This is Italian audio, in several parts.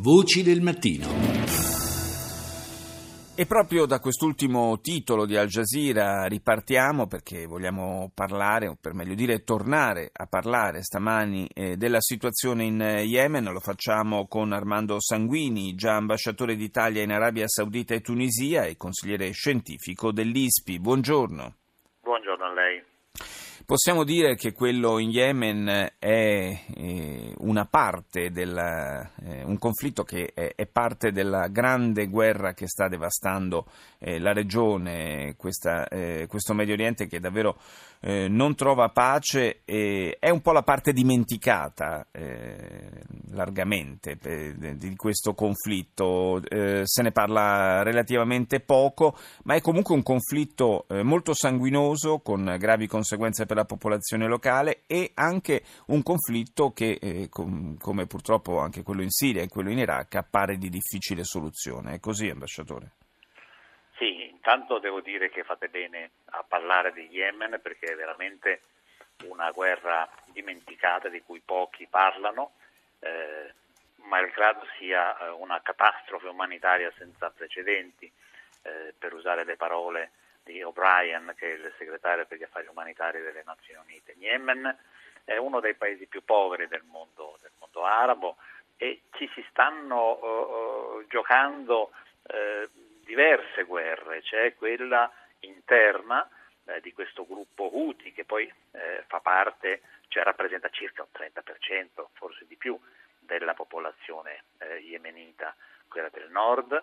Voci del mattino. E proprio da quest'ultimo titolo di Al Jazeera ripartiamo perché vogliamo parlare, o per meglio dire tornare a parlare stamani eh, della situazione in Yemen. Lo facciamo con Armando Sanguini, già ambasciatore d'Italia in Arabia Saudita e Tunisia e consigliere scientifico dell'ISPI. Buongiorno. Buongiorno a lei. Possiamo dire che quello in Yemen è eh, una parte del, eh, un conflitto che è, è, parte della grande guerra che sta devastando eh, la regione, questa, eh, questo Medio Oriente che davvero eh, non trova pace è un po' la parte dimenticata eh, largamente di questo conflitto. se ne parla relativamente poco, ma è comunque un conflitto molto sanguinoso con gravi conseguenze per la popolazione locale e anche un conflitto che, eh, com- come purtroppo anche quello in Siria e quello in Iraq, appare di difficile soluzione. È così, ambasciatore? Sì, intanto devo dire che fate bene a parlare di Yemen perché è veramente una guerra dimenticata di cui pochi parlano, eh, malgrado sia eh, una catastrofe umanitaria senza precedenti, eh, per usare le parole di O'Brien, che è il segretario per gli affari umanitari delle Nazioni Unite. Yemen è uno dei paesi più poveri del mondo, del mondo arabo e ci si stanno uh, giocando uh, diverse guerre, c'è quella interna uh, di questo gruppo Houthi che poi fa parte, cioè rappresenta circa un 30%, forse di più, della popolazione yemenita, quella del nord,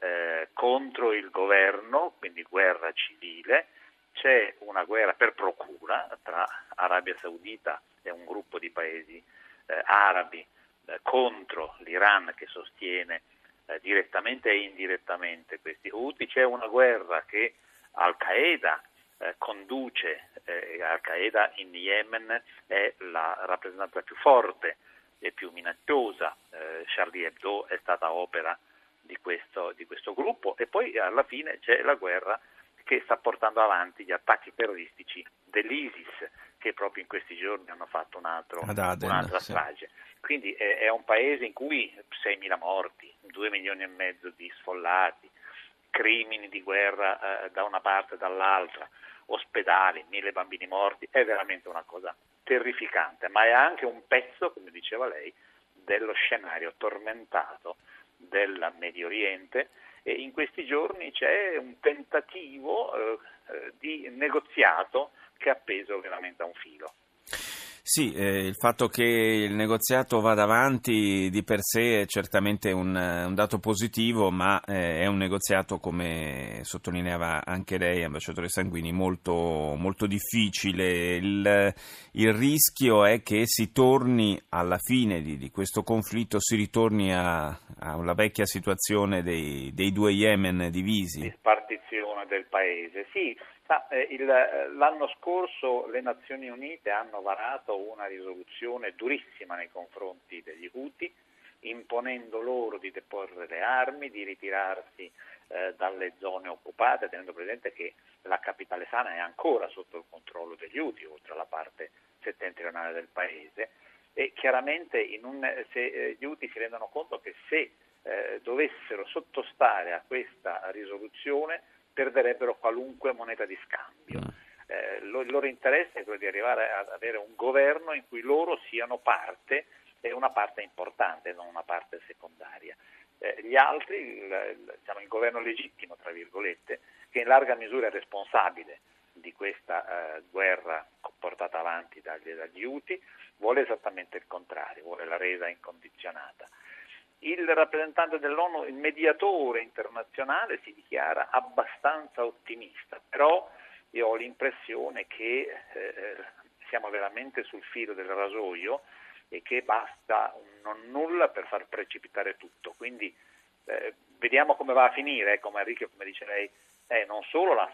eh, contro il governo, quindi guerra civile, c'è una guerra per procura tra Arabia Saudita e un gruppo di paesi eh, arabi eh, contro l'Iran che sostiene eh, direttamente e indirettamente questi Houthi, c'è una guerra che Al-Qaeda eh, conduce, eh, Al-Qaeda in Yemen è la rappresentanza più forte e più minacciosa, Charlie Hebdo è stata opera di questo, di questo gruppo e poi alla fine c'è la guerra che sta portando avanti gli attacchi terroristici dell'ISIS che proprio in questi giorni hanno fatto un altro, Aden, un'altra sì. strage. Quindi è, è, un paese in cui 6.000 morti, 2 milioni e mezzo di sfollati, crimini di guerra eh, da una parte e dall'altra, ospedali, mille bambini morti, è veramente una cosa terrificante, ma è anche un pezzo, come diceva lei, dello scenario tormentato del Medio Oriente e in questi giorni c'è un tentativo eh, eh, di negoziato che è appeso veramente a un filo. Sì, eh, il fatto che il negoziato vada avanti di per sé è certamente un, un dato positivo, ma eh, è un negoziato, come sottolineava anche lei, ambasciatore Sanguini, molto, molto difficile. Il, il, rischio è che si torni alla fine di, di questo conflitto, si ritorni alla vecchia situazione dei, dei due Yemen divisi. Del paese, sì Ah, eh, il, eh, l'anno scorso le Nazioni Unite hanno varato una risoluzione durissima nei confronti degli Houthi, imponendo loro di deporre le armi, di ritirarsi eh, dalle zone occupate, tenendo presente che la capitale sana è ancora sotto il controllo degli Houthi, oltre alla parte settentrionale del paese. E chiaramente un, se, eh, gli Houthi si rendono conto che se eh, dovessero sottostare a questa risoluzione perderebbero qualunque moneta di scambio. Mm. Eh, il loro interesse è quello di arrivare ad avere un governo in cui loro siano parte e una parte importante, non una parte secondaria. Eh, gli altri, il, diciamo, il, governo legittimo, tra virgolette, che in larga misura è responsabile di questa eh, guerra portata avanti dagli, dagli UTI, vuole esattamente il contrario, vuole la resa incondizionata il rappresentante dell'ONU, il mediatore internazionale, si dichiara abbastanza ottimista, però io ho l'impressione che eh, siamo veramente sul filo del rasoio e che basta un non nulla per far precipitare tutto. Quindi eh, vediamo come va a finire, come Enrico, come dice lei, è non solo la,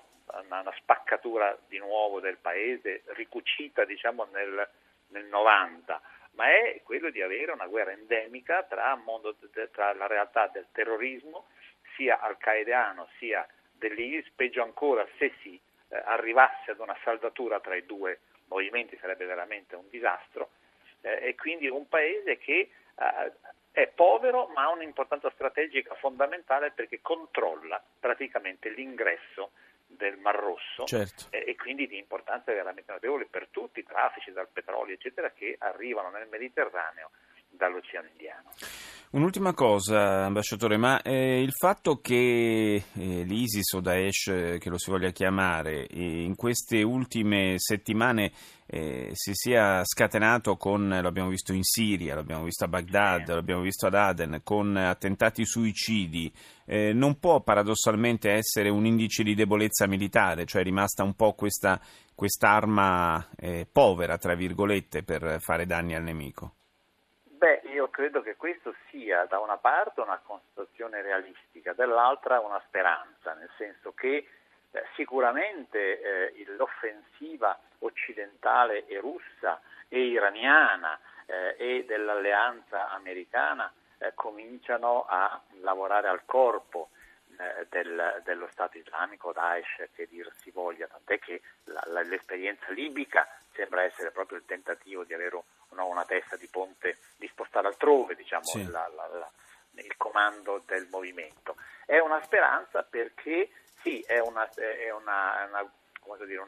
una spaccatura di nuovo del paese, ricucita diciamo, nel, nel 90, ma è quello di avere una guerra endemica tra, mondo, tra la realtà del terrorismo, sia al-qaediano sia dell'ISIS, peggio ancora se si eh, arrivasse ad una saldatura tra i due movimenti sarebbe veramente un disastro, eh, e quindi un paese che eh, è povero ma ha un'importanza strategica fondamentale perché controlla praticamente l'ingresso del Mar Rosso certo. eh, e quindi di importanza veramente notevole per tutti i traffici dal petrolio eccetera che arrivano nel Mediterraneo dall'Oceano Indiano. Un'ultima cosa, ambasciatore, ma eh, il fatto che eh, l'ISIS o Daesh, eh, che lo si voglia chiamare, eh, in queste ultime settimane eh, si sia scatenato con, lo abbiamo visto in Siria, l'abbiamo visto a Baghdad, l'abbiamo visto ad Aden, con attentati suicidi, non può paradossalmente essere un indice di debolezza militare, cioè è rimasta un po' questa, quest'arma povera, tra virgolette, per fare danni al nemico? Beh, io credo che questo sia da una parte una constatazione realistica, dall'altra una speranza, nel senso che eh, sicuramente eh, l'offensiva occidentale e russa e iraniana eh, e dell'alleanza americana eh, cominciano a lavorare al corpo del, dello Stato islamico, Daesh che dir si voglia, tant'è che la, la, l'esperienza libica sembra essere proprio il tentativo di avere no, una testa di ponte, di spostare altrove diciamo, sì. la, il comando del movimento. È una speranza perché sì, è, una, è una, una, dire,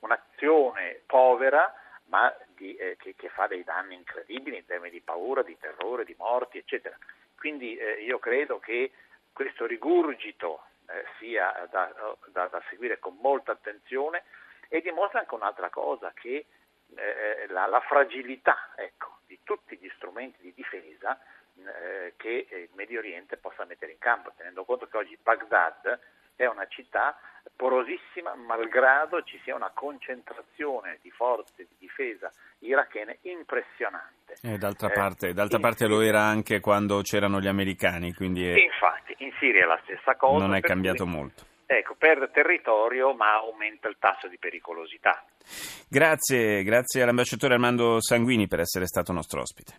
un'azione povera, ma di, eh, che, che, fa dei danni incredibili in termini di paura, di terrore, di morti, eccetera. Quindi eh, io credo che questo rigurgito eh, sia da, da, da, seguire con molta attenzione e dimostra anche un'altra cosa, che eh, la, la, fragilità ecco, di tutti gli strumenti di difesa eh, che il Medio Oriente possa mettere in campo, tenendo conto che oggi Baghdad è una città porosissima malgrado ci sia una concentrazione di forze di difesa irachene impressionante. E d'altra, eh, parte, d'altra parte lo era anche quando c'erano gli americani. Quindi è... Infatti, in Siria è la stessa cosa. Non è cambiato cui, molto. Ecco, perde territorio ma aumenta il tasso di pericolosità. Grazie, grazie all'ambasciatore Armando Sanguini per essere stato nostro ospite.